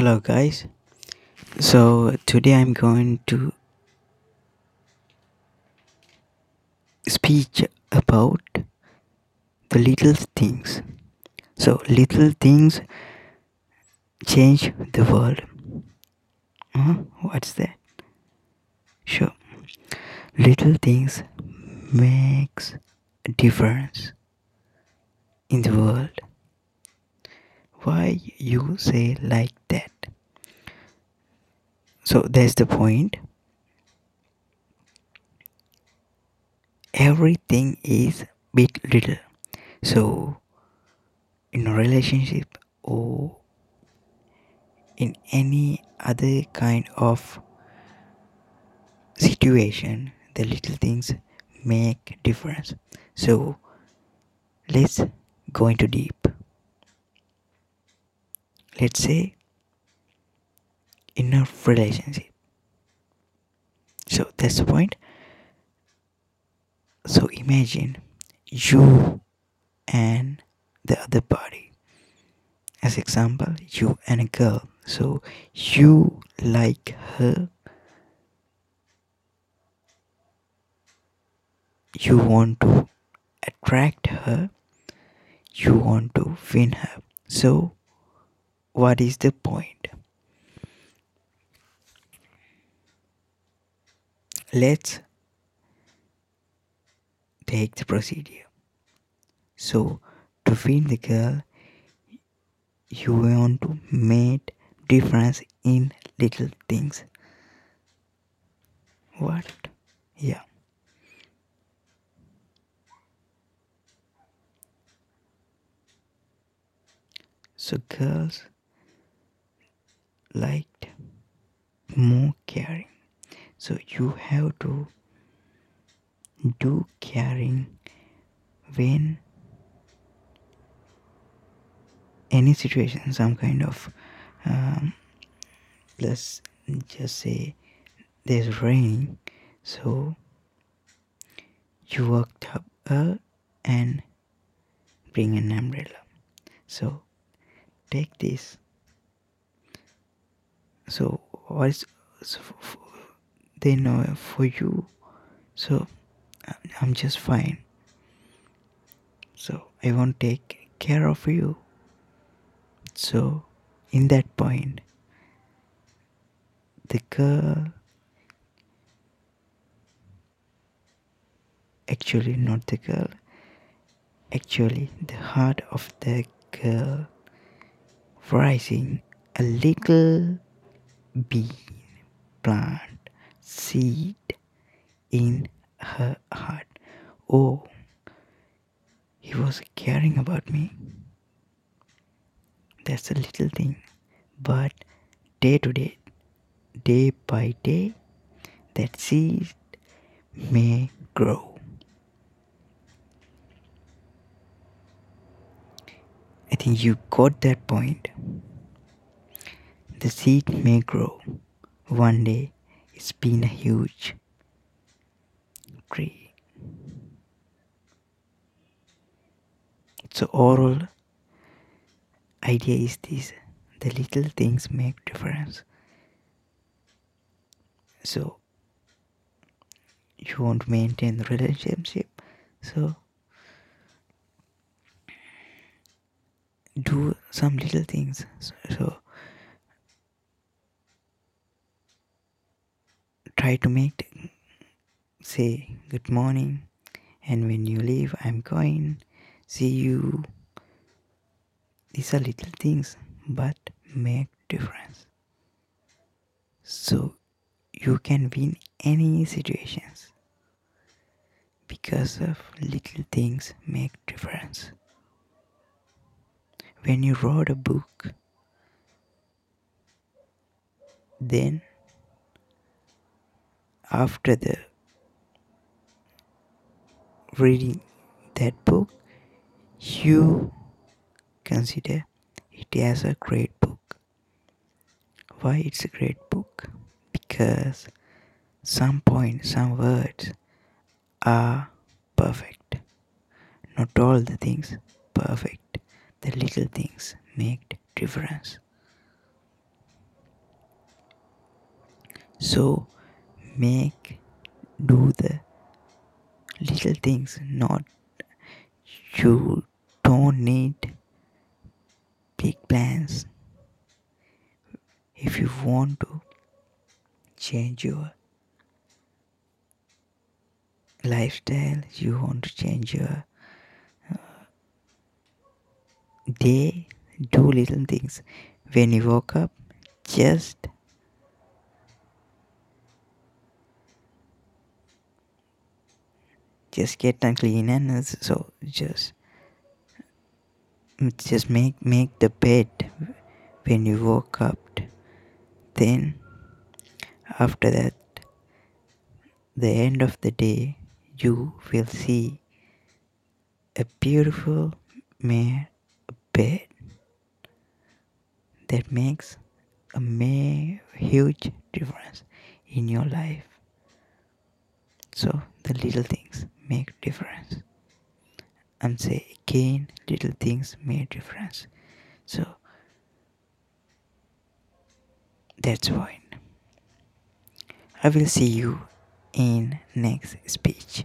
hello guys. So today i'm going to speak about the little things. So little things change the world. Huh? what's that? Sure. Little things makes a difference in the world. Why you say like that so that's the point. Everything is bit little. So in a relationship or in any other kind of situation the little things make difference. So let's go into deep. Let's say a relationship. So that's the point. So imagine you and the other party. As example you and a girl. So you like her. You want to attract her. You want to win her. So what is the point? Let's take the procedure. So, to win the girl, you want to make difference in little things. What? Yeah. So girls liked more caring so you have to do caring when any situation some kind of um, let's just say there's rain so you worked up uh, and bring an umbrella. So take this. So what is so they know for you. So i'm just fine. So i won't take care of you. So in that point the girl actually not the girl actually the heart of the girl rising a little bean plant seed in her heart. Oh, he was caring about me. That's a little thing, but day to day, day by day, that seed may grow. I think you got that point. The seed may grow. One day it's been a huge tree. So overall idea is this the little things make difference. So you want to maintain the relationship so do some little things so, so try to make say good morning and when you leave i'm going see you. These are little things but make difference. So you can win any situations. Because of little things make difference. When you wrote a book then after the reading that book you consider it as a great book. Why it's a great book? Because some points some words are perfect. Not all the things perfect. The little things make difference. So make do the little things not you don't need big plans. If you want to change your lifestyle you want to change your uh, day do little things. When you woke up just just get and clean and so just just make make the bed when you woke up. Then after that the end of the day you will see a beautiful made bed that makes a huge difference in your life. So the little things make difference and say again little things make difference. So that's why i will see you in next speech